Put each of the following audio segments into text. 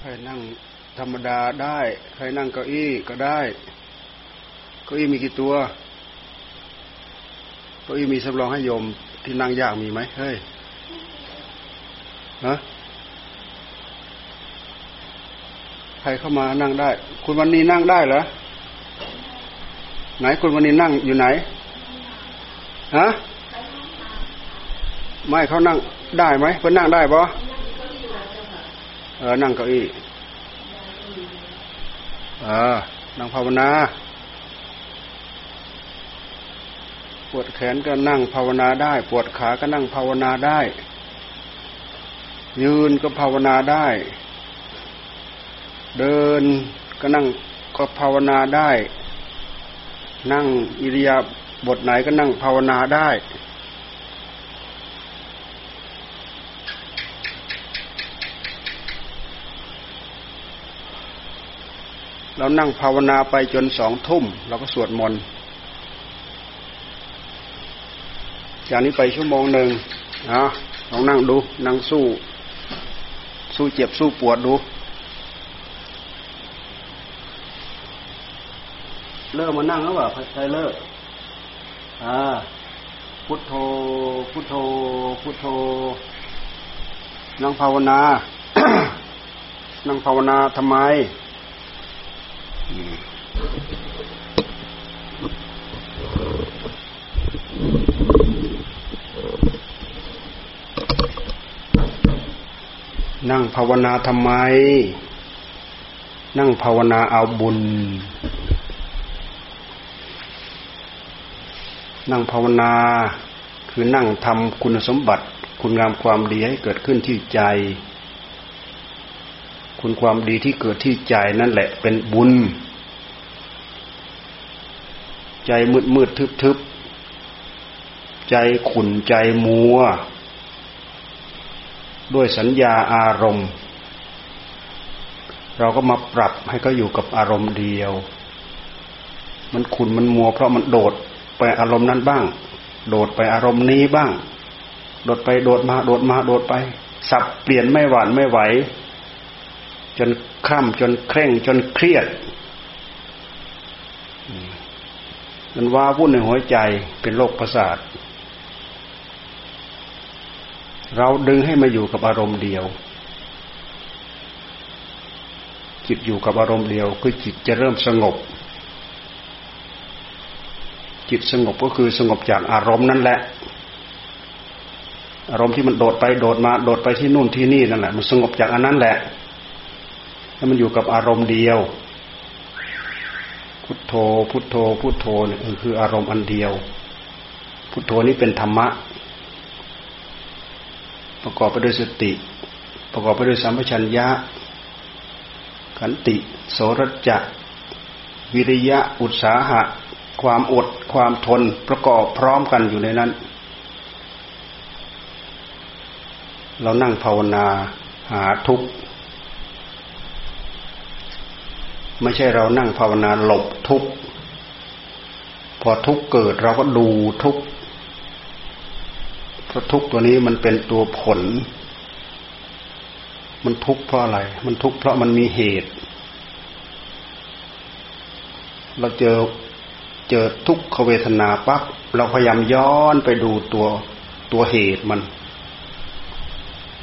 ใครนั่งธรรมดาได้ใครนั่งเก้าอี้ก็ได้เก้าอี้มีกี่ตัวเก้าอี้มีสำรองให้โยมที่นั่งยากมีไหมเฮ้ยฮะใครเข้ามานั่งได้ คุณวันนี้นั่งได้เหรอไหนคุณวันนี้นั่งอยู่ไหนฮะไม่เขานั่งได้ไหมเพื่อนนั่งได้ปะ เออ นั่งเก้าอี้เออ นั่งภาวนา ปวดแขนก็นั่งภาวนาได้ ปวดขาก็นั่งภาวนาได้ ยืนก็ภาวนาได้ เดินก็นั่งก็ภาวนาได้ นั่งอิริยาบถไหนก็นั่งภาวนาได้ เรานั่งภาวนาไปจนสองทุ่มเราก็สวดมนต์จากนี้ไปชั่วโมงหนึ่งนะลองนั่งดู นั่งสู้ สู้เจ็บสู้ปวดดู เลิกมานั่งแล้วเปล่าใครเลิกอ่าพุทโธ พุทโธ พุทโธ นั่งภาวนา นั่งภาวนาทำไม นั่งภาวนาทำไม นั่งภาวนาเอาบุญ นั่งภาวนาคือนั่งทำคุณสมบัติ คุณงามความดีให้เกิดขึ้นที่ใจ คุณความดีที่เกิดที่ใจนั่นแหละเป็นบุญ ใจมืดมืดทึบทึบใจขุนใจมัว ด้วยสัญญาอารมณ์ เราก็มาปรับให้เขาอยู่กับอารมณ์เดียว มันขุนมันมัว เพราะมันโดดไปอารมณ์นั้นบ้าง โดดไปอารมณ์นี้บ้าง โดดไปโดดมาโดดมาโดดไป สับเปลี่ยนไม่หวานไม่ไหว จนข้ามจนเคร่งจนเครียดมันว้าวุ่นในหัวใจเป็นโรคประสาท เราดึงให้มาอยู่กับอารมณ์เดียว จิตอยู่กับอารมณ์เดียว คือจิตจะเริ่มสงบ จิตสงบก็คือสงบจากอารมณ์นั่นแหละ อารมณ์ที่มันโดดไปโดดมา โดดไปที่นู่นที่นี่นั่นแหละ มันสงบจากอันนั้นแหละ ถ้ามันอยู่กับอารมณ์เดียว พุทโธ พุทโธ พุทโธเนี่ยคืออารมณ์อันเดียว พุทโธนี้เป็นธรรมะ ประกอบไปด้วยสติ ประกอบไปด้วยสัมปชัญญะขันติ โสรจะวิริยะอุตสาหะ ความอดความทนประกอบพร้อมกันอยู่ในนั้น เรานั่งภาวนาหาทุกข์ ไม่ใช่เรานั่งภาวนาหลบทุกข์พอทุกข์เกิดเราก็ดูทุกข์เพราะทุกตัวนี้มันเป็นตัวผล มันทุกข์เพราะอะไร มันทุกข์เพราะมันมีเหตุ เราเจอเจอทุกขเวทนาปั๊บเราพยายามย้อนไปดูตัวตัวเหตุมัน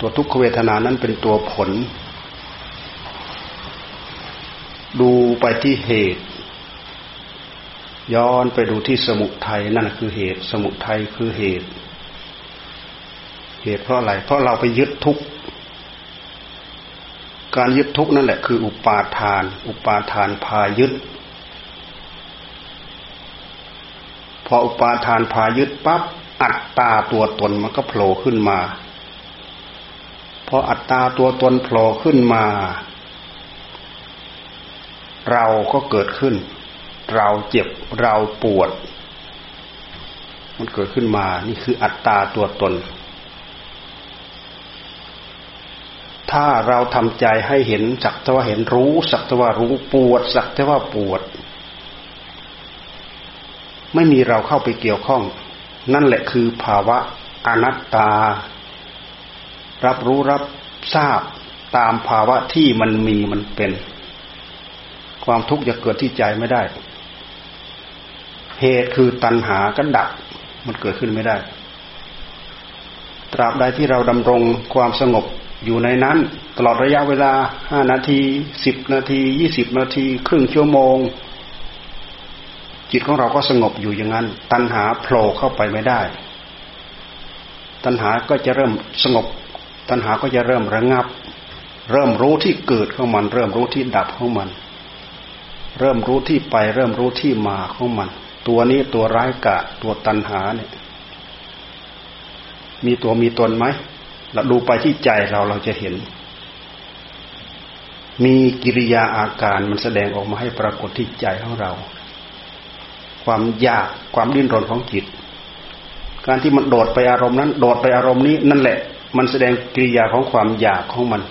ตัวทุกขเวทนานั้นเป็นตัวผล ดูไปที่เหตุ ย้อนไปดูที่สมุทัยนั่นคือเหตุ สมุทัยคือเหตุ เหตุเพราะอะไร เพราะเราไปยึดทุกข์การยึดทุกข์นั่นแหละคืออุปาทาน อุปาทานพายึด พออุปาทานพายึดปั๊บอัตตาตัวตนมันก็โผล่ขึ้นมาพออัตตาตัวตนโผล่ขึ้นมา เราก็เกิดขึ้น เราเจ็บเราปวด มันเกิดขึ้นมา นี่คืออัตตาตัวตน ถ้าเราทำใจให้เห็นสักแต่ว่าเห็นรู้ สักแต่ว่ารู้ปวด สักแต่ว่าปวด ไม่มีเราเข้าไปเกี่ยวข้อง นั่นแหละคือภาวะอนัตตา รับรู้รับทราบตามภาวะที่มันมีมันเป็น ความทุกข์จะเกิดที่ใจไม่ได้ เหตุคือตัณหาก็ดับมันเกิดขึ้นไม่ได้ ตราบใดที่เราดำรงความสงบอยู่ในนั้น ตลอดระยะเวลาห้านาทีสิบนาทียี่สิบนาที ครึ่งชั่วโมง จิตของเราก็สงบอยู่อย่างนั้น ตัณหาโผล่เข้าไปไม่ได้ ตัณหาก็จะเริ่มสงบ ตัณหาก็จะเริ่มระงับ เริ่มรู้ที่เกิดของมัน เริ่มรู้ที่ดับของมัน เริ่มรู้ที่ไป เริ่มรู้ที่มาของมัน ตัวนี้ตัวร้ายกะตัวตัณหาเนี่ย มีตัวมีตนไหมเราดูไปที่ใจเราเราจะเห็น มีกิริยาอาการมันแสดงออกมาให้ปรากฏที่ใจของเรา ความอยากความดิ้นรนของจิต การที่มันโดดไปอารมณ์นั้น โดดไปอารมณ์นี้ นั่นแหละ มันแสดงกิริยาของความอยากของมัน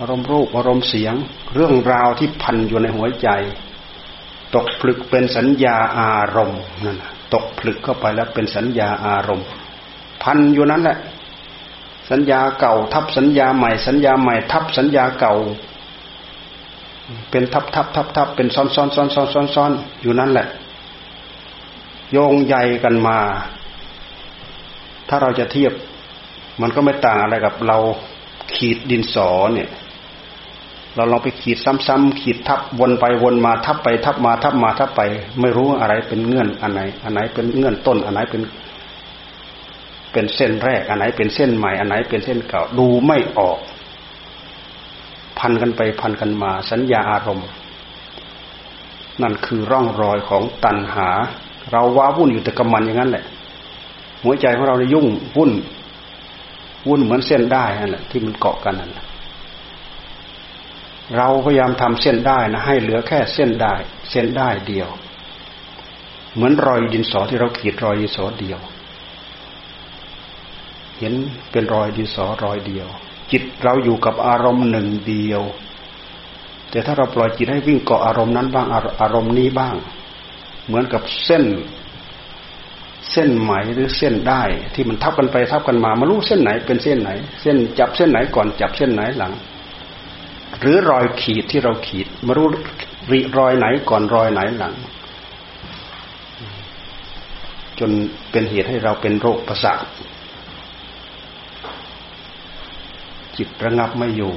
อารมณ์รูปอารมณ์เสียง เรื่องราวที่พันอยู่ในหัวใจ ตกผลึกเป็นสัญญาอารมณ์นั่นตกผลึกเข้าไปแล้วเป็นสัญญาอารมณ์ พันอยู่นั้นแหละ สัญญาเก่า ทับสัญญาใหม่ สัญญาใหม่ ทับสัญญาเก่า เป็นทับทับทับทับเป็นซ้อนซ้อนซ้อนซ้อนซ้อนซ้อนอยู่นั่นแหละ โยงใยกันมา ถ้าเราจะเทียบ มันก็ไม่ต่างอะไรกับเราขีดดินสอเนี่ย เราลองไปขีดซ้ำๆขีดทับวนไปวนมาทับไปทับมาทับมาทับไป ไม่รู้อะไรเป็นเงื่อนอันไหน อันไหนเป็นเงื่อนต้น อันไหนเป็น เป็นเส้นแรก อันไหนเป็นเส้นใหม่ อันไหนเป็นเส้นเก่าดูไม่ออก พันกันไปพันกันมา สัญญาอารมณ์ นั่นคือร่องรอยของตัณหา เราว้าวุ่นอยู่แต่กำมันอย่างนั้นแหละ หัวใจของเรายุ่งวุ่น วุ่นเหมือนเส้นได้นั่นแหละที่มันเกาะกันนั่นแหละ เราพยายามทำเส้นได้นะให้เหลือแค่เส้นได้ เส้นได้เดียว เหมือนรอยดินสอที่เราขีดรอยดินสอเดียว เห็นเป็นรอยดินสอรอยเดียว จิตเราอยู่กับอารมณ์หนึ่งเดียว แต่ถ้าเราปล่อยจิตให้วิ่งเกาะอารมณ์นั้นบ้างอารมณ์นี้บ้าง เหมือนกับเส้น เส้นไหมหรือเส้นได้ ที่มันทับกันไปทับกันมาไม่รู้เส้นไหนเป็นเส้นไหน เส้นจับเส้นไหนก่อนจับเส้นไหนหลัง หรือรอยขีดที่เราขีดไม่รู้ริรอยไหนก่อนรอยไหนหลัง จนเป็นเหตุให้เราเป็นโรคประสาทจิตระงับไม่อยู่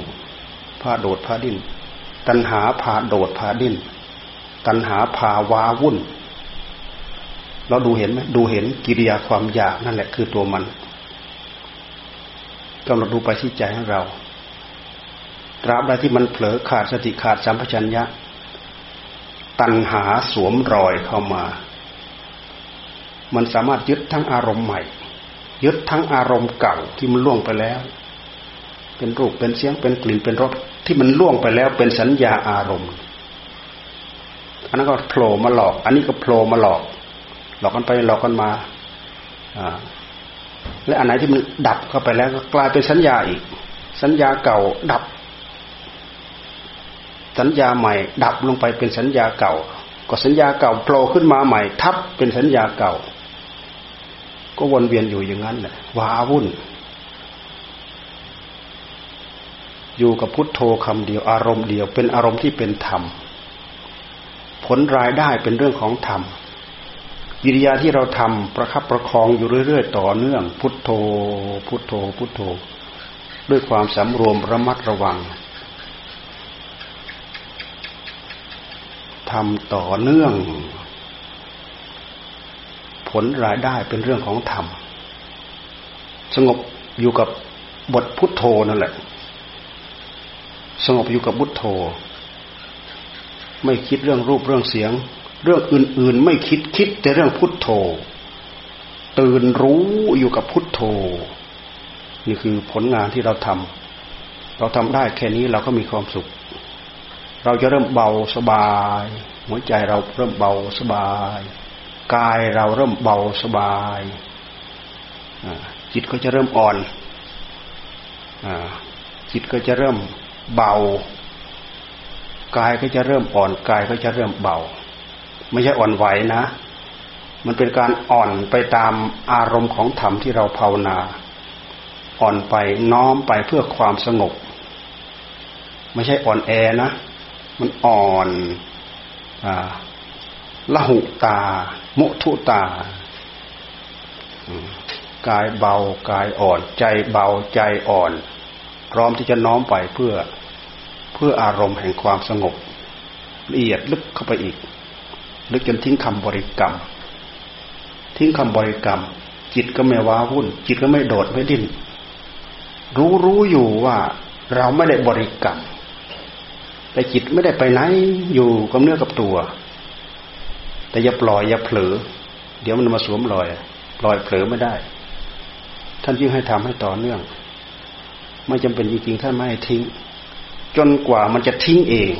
พาโดดพาดิ้นตัณหาพาโดดพาดิ้นตัณหาพาวาวุ่น เราดูเห็นไหมดูเห็นกิริยาความอยากนั่นแหละคือตัวมันกำลังดูไปที่ใจของเรา ตราบใดที่มันเผลอขาดสติขาดสัมปชัญญะ ตัณหาสวมรอยเข้ามา มันสามารถยึดทั้งอารมณ์ใหม่ ยึดทั้งอารมณ์เก่าที่มันล่วงไปแล้ว เป็นรูปเป็นเสียงเป็นกลิ่นเป็นรสที่มันล่วงไปแล้วเป็นสัญญาอารมณ์อันนั้นก็โผล่มาหลอก อันนี้ก็โผล่มาหลอก หลอกกันไปหลอกกันมาอ่าและอันไหนที่มันดับเข้าไปแล้วก็กลายเป็นสัญญาอีก สัญญาเก่าดับ สัญญาใหม่ ดับลงไปเป็นสัญญาเก่า ก็สัญญาเก่าโผล่ขึ้นมาใหม่ ทับเป็นสัญญาเก่า ก็วนเวียนอยู่อย่างนั้นแหละว้าวุ่น อยู่กับพุทโธคำเดียวอารมณ์เดียว เป็นอารมณ์ที่เป็นธรรม ผลรายได้เป็นเรื่องของธรรมกิริยาที่เราทำประคับประคองอยู่เรื่อยๆ ต่อเนื่อง พุทโธ พุทโธ พุทโธ ด้วยความสำรวมระมัดระวัง ทำต่อเนื่อง ผลรายได้เป็นเรื่องของธรรม สงบอยู่กับบทพุทโธนั่นแหละ สงบอยู่กับบุตโธ ไม่คิดเรื่องรูปเรื่องเสียง เรื่องอื่น ๆ ไม่คิดคิดแต่เรื่องพุทโธ ตื่นรู้อยู่กับพุทโธ นี่คือผลงานที่เราทำเราทำได้แค่นี้เราก็มีความสุข เราจะเริ่มเบาสบาย หัวใจเราเริ่มเบาสบาย กายเราเริ่มเบาสบายจิตก็จะเริ่มอ่อนจิตก็จะเริ่มเบากายก็จะเริ่มอ่อนกายก็จะเริ่มเบา ไม่ใช่อ่อนไหวนะ มันเป็นการอ่อนไปตามอารมณ์ของธรรมที่เราภาวนา อ่อนไปน้อมไปเพื่อความสงบ ไม่ใช่อ่อนแอนะ มันอ่อนอละหุตา มุทุตากายเบากายอ่อน ใจเบาใจอ่อน พร้อมที่จะน้อมไปเพื่อเพื่ออารมณ์แห่งความสงบ ละเอียดลึกเข้าไปอีก ลึกจนทิ้งคำบริกรรม ทิ้งคำบริกรรม จิตก็ไม่ว้าวุ่น จิตก็ไม่โดดไม่ดิ้นรู้รู้อยู่ว่าเราไม่ได้บริกรรม แต่จิตไม่ได้ไปไหนอยู่กับเนื้อกับตัว แต่อย่าปล่อยอย่าเผลอ เดี๋ยวมันมาสวมรอยปล่อยเผลอไม่ได้ ท่านยิ่งให้ทำให้ต่อเนื่อง ไม่จำเป็นจริงๆท่านไม่ให้ทิ้ง จนกว่ามันจะทิ้งเอง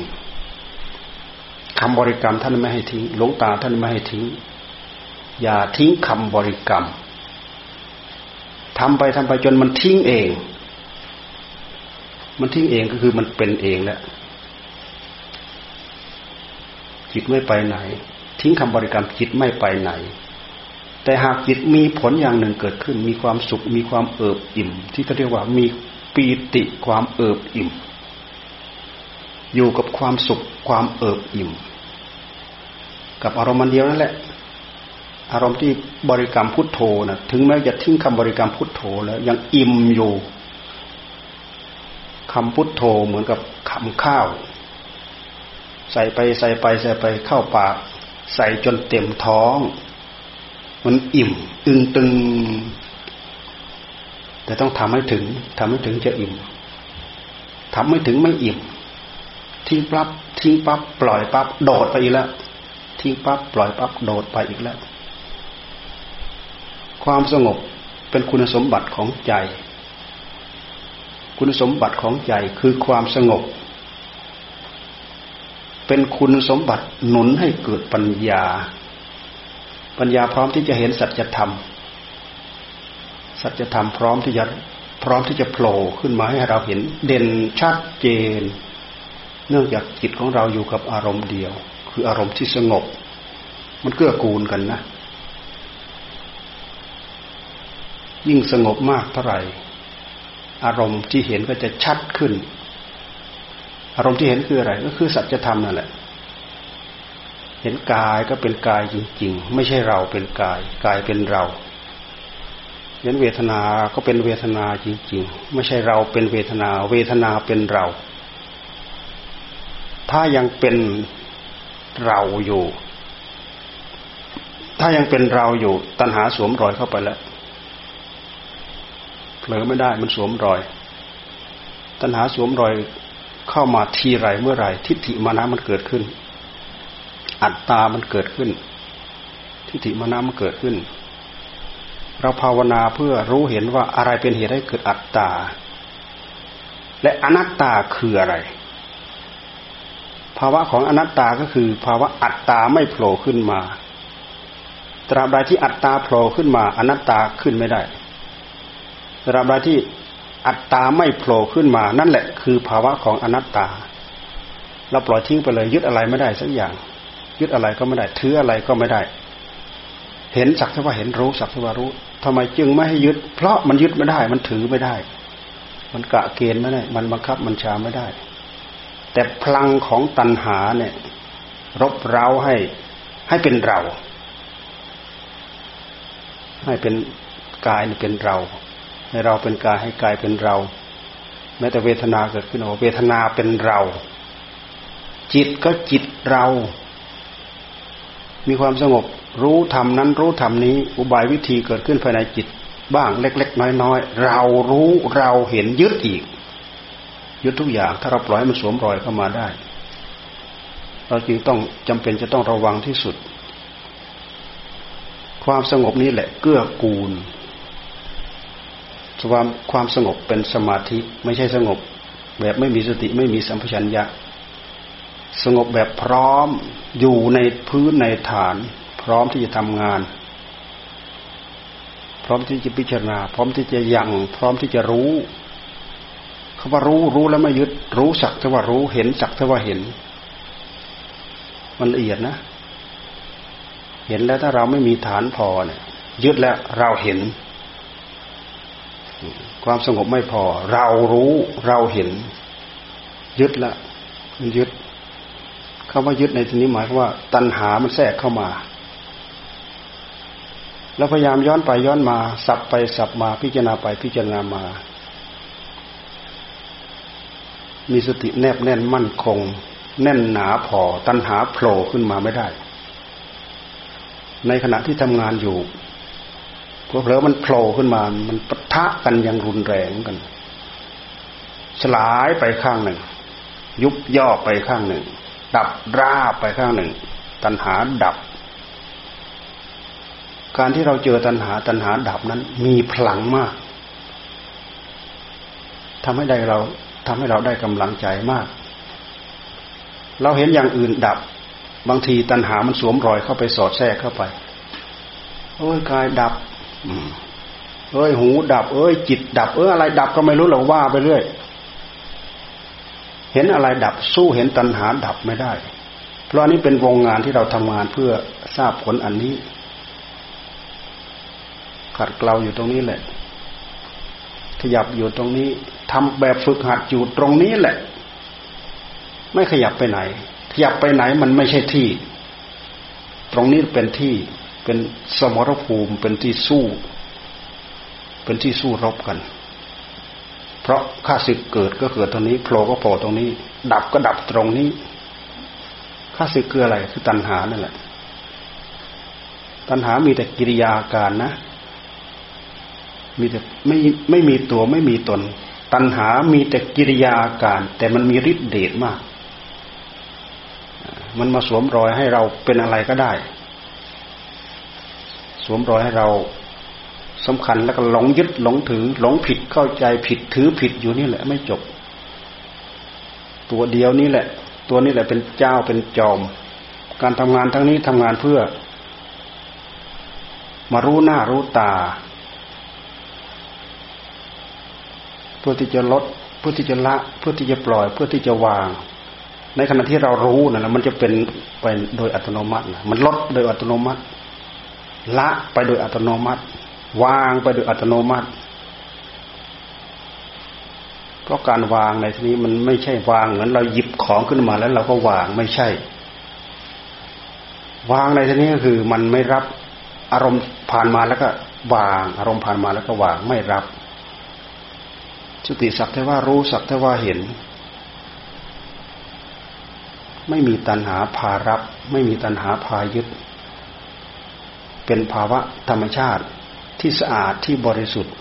คำบริกรรมท่านไม่ให้ทิ้งหลวงตาท่านไม่ให้ทิ้ง อย่าทิ้งคำบริกรรมทำไปทำไปจนมันทิ้งเอง มันทิ้งเองก็คือมันเป็นเองแล้ว จิตไม่ไปไหน ทิ้งคำบริกรรมจิตไม่ไปไหน แต่หากจิตมีผลอย่างหนึ่งเกิดขึ้น มีความสุข มีความเอิบอิ่ม ที่เขาเรียกว่ามีปีติความเอิบอิ่ม อยู่กับความสุขความเอิบอิ่ม กับอารมณ์เดียวนั่นแหละ อารมณ์ที่บริกรรมพุทโธนะถึงแม้จะทิ้งคำบริกรรมพุทโธแล้วยังอิ่มอยู่คำพุทโธเหมือนกับคำข้าว ส่ไปใส่ไปใส่ไปเข้าปาก ใส่จนเต็มท้อง มันอิ่ม ตึงตึงแต่ต้องทำให้ถึงทำให้ถึงจะอิ่มทำไม่ถึงไม่อิ่ม ทิ้งปั๊บทิ้งปั๊บปล่อยปั๊บโดดไปอีกแล้ว ทิ้งปั๊บปล่อยปั๊บโดดไปอีกแล้ว ความสงบเป็นคุณสมบัติของใจ คุณสมบัติของใจคือความสงบ เป็นคุณสมบัติหนุนให้เกิดปัญญา ปัญญาพร้อมที่จะเห็นสัจธรรม สัจธรรมพร้อมที่จะพร้อมที่จะโผล่ขึ้นมาให้เราเห็นเด่นชัดเจน เนื่องจากจิตของเราอยู่กับอารมณ์เดียว คืออารมณ์ที่สงบ มันเกื้อกูลกันนะ ยิ่งสงบมากเท่าไหร่ อารมณ์ที่เห็นก็จะชัดขึ้น อารมณ์ที่เห็นคืออะไร ก็คือสัจธรรมนั่นแหละ เห็นกายก็เป็นกายจริง ๆ ไม่ใช่เราเป็นกาย กายเป็นเรา เห็นเวทนา ก็เป็นเวทนาจริง ๆ ไม่ใช่เราเป็นเวทนา เวทนาเป็นเรา ถ้ายังเป็นเราอยู่ ถ้ายังเป็นเราอยู่ ตัณหาสวมรอยเข้าไปแล้วเผลอไม่ได้มันสวมรอย ตัณหาสวมรอย เข้ามาทีไรเมื่อไรทิฏฐิมานะมันเกิดขึ้น อัตตามันเกิดขึ้น ทิฏฐิมานะมันเกิดขึ้น เราภาวนาเพื่อรู้เห็นว่าอะไรเป็นเหตุให้เกิดอัตตา และอนัตตาคืออะไร ภาวะของอนัตตาก็คือ ภาวะอัตตาไม่โผล่ขึ้นมา ตราบใดที่อัตตาโผล่ขึ้นมา อนัตตาขึ้นไม่ได้ตราบใดที่ อัตตาไม่โผล่ขึ้นมา นั่นแหละคือภาวะของอนัตตา เราปล่อยทิ้งไปเลยยึดอะไรไม่ได้สักอย่าง ยึดอะไรก็ไม่ได้ถืออะไรก็ไม่ได้ เห็นสักเท่ว่าเห็นรู้สักเท่ว่ารู้ทำไมจึงไม่ให้ยึด เพราะมันยึดไม่ได้ มันถือไม่ได้ มันกะเกณฑ์ไม่ได้ มันบังคับมันชาไม่ได้ แต่พลังของตัณหาเนี่ย รบเร้าให้ให้เป็นเรา ให้เป็นกายเป็นเรา ให้เราเป็นกายให้กายเป็นเรา แม้แต่เวทนาเกิดขึ้นโอ้เวทนาเป็นเรา จิตก็จิตเรา มีความสงบรู้ธรรมนั้นรู้ธรรมนี้ อุบายวิธีเกิดขึ้นภายในจิตบ้างเล็ก ๆ น้อยๆเรารู้เราเห็นยึดอีก ยึดทุกอย่างถ้าเราปล่อยให้มันสวมรอยเข้ามาได้ เราจึงต้องจำเป็นจะต้องระวังที่สุด ความสงบนี้แหละ เกื้อกูล ความความสงบเป็นสมาธิไม่ใช่สงบ แบบไม่มีสติไม่มีสัมผชัญญะ สงบแบบพร้อมอยู่ในพื้นในฐาน พร้อมที่จะทำงาน พร้อมที่จะพิจารณา พร้อมที่จะยังพร้อมที่จะรู้าว่ารู้รู้แล้วไม่ยึด รู้สักแต่ว่ารู้เห็นสักแต่ว่าเห็น มันละเอียดนะ เห็นแล้วถ้าเราไม่มีฐานพอเนี่ยยึดแล้วเราเห็น ความสงบไม่พอ เรารู้เราเห็น ยึดละมันยึดคำว่ายึดในที่นี้หมายว่า ตัณหามันแทรกเข้ามา แล้วพยายามย้อนไปย้อนมา สับไปสับมาพิจารณาไปพิจารณามา มีสติแนบแน่นมั่นคง แน่นหนาพอ ตัณหาโผล่ขึ้นมาไม่ได้ ในขณะที่ทำงานอยู่ เผลอมันโผล่ขึ้นมา มันปะทะกันอย่างรุนแรงกัน สลายไปข้างหนึ่ง ยุบย่อไปข้างหนึ่ง ดับราบไปข้างหนึ่ง ตัณหาดับ การที่เราเจอตัณหาตัณหาดับนั้น มีพลังมากทำให้ได้เราทำให้เราได้กำลังใจมาก เราเห็นอย่างอื่นดับ บางทีตัณหามันสวมรอยเข้าไปสอดแทรกเข้าไปโอ้ยกายดับ เอ้ยหูดับ เอ้ยจิตดับ เอ้ยอะไรดับก็ไม่รู้หรอกว่าไปเรื่อย เห็นอะไรดับสู้เห็นตัณหาดับไม่ได้ เพราะนี้เป็นวงงานที่เราทำงานเพื่อทราบผลอันนี้ ขัดเกลาอยู่ตรงนี้แหละ ขยับอยู่ตรงนี้ทำแบบฝึกหัดอยู่ตรงนี้แหละ ไม่ขยับไปไหน ขยับไปไหนมันไม่ใช่ที่ ตรงนี้เป็นที่ เป็นสมรภูมิเป็นที่สู้ เป็นที่สู้รบกัน เพราะข้าศึกเกิดก็เกิดตรงนี้โผล่ก็โผล่ตรงนี้ ดับก็ดับตรงนี้ข้าศึกคืออะไรคือตัณหานั่นแหละ ตัณหามีแต่กิริยาการนะ มีแต่ไม่ไม่มีตัวไม่มีตน ตัณหามีแต่กิริยาการ แต่มันมีฤทธิ์เดชมาก มันมาสวมรอยให้เราเป็นอะไรก็ได้ สวมรอยให้เราสำคัญแล้วก็หลงยึดหลงถือ หลงผิดเข้าใจผิดถือผิดอยู่นี่แหละ ไม่จบ ตัวเดียวนี่แหละ ตัวนี้แหละเป็นเจ้าเป็นจอม การทำงานทั้งนี้ทำงานเพื่อ มารู้หน้ารู้ตา เพื่อที่จะลดเพื่อที่จะละ เพื่อที่จะปล่อย เพื่อที่จะวาง ในขณะที่เรารู้นะ่ะมันจะเป็นไปโดยอัตโนมัติ มันลดโดยอัตโนมัติ ละไปโดยอัตโนมัติ วางไปโดยอัตโนมัติ เพราะการวางในที่นี้มันไม่ใช่วางเหมือนเราหยิบของขึ้นมาแล้วเราก็วางไม่ใช่ วางในที่นี้ก็คือมันไม่รับอารมณ์ผ่านมาแล้วก็วาง อารมณ์ผ่านมาแล้วก็วางไม่รับสติสักแต่ว่ารู้สักแต่ว่าเห็น ไม่มีตัณหาพารับ ไม่มีตัณหาพายึด เป็นภาวะธรรมชาติที่สะอาดที่บริสุทธิ์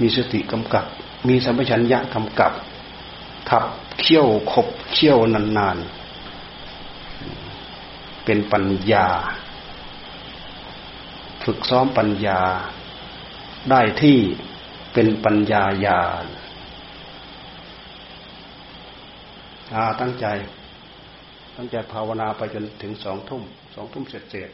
มีสติกำกับ มีสัมปชัญญะกำกับ ขับเคี่ยวขบเคี่ยวนานๆ เป็นปัญญา ฝึกซ้อมปัญญา ได้ที่เป็นปัญญาญาณตั้งใจ ตั้งใจภาวนาไปจนถึงสองทุ่ม สองทุ่มเสร็จเสร็จ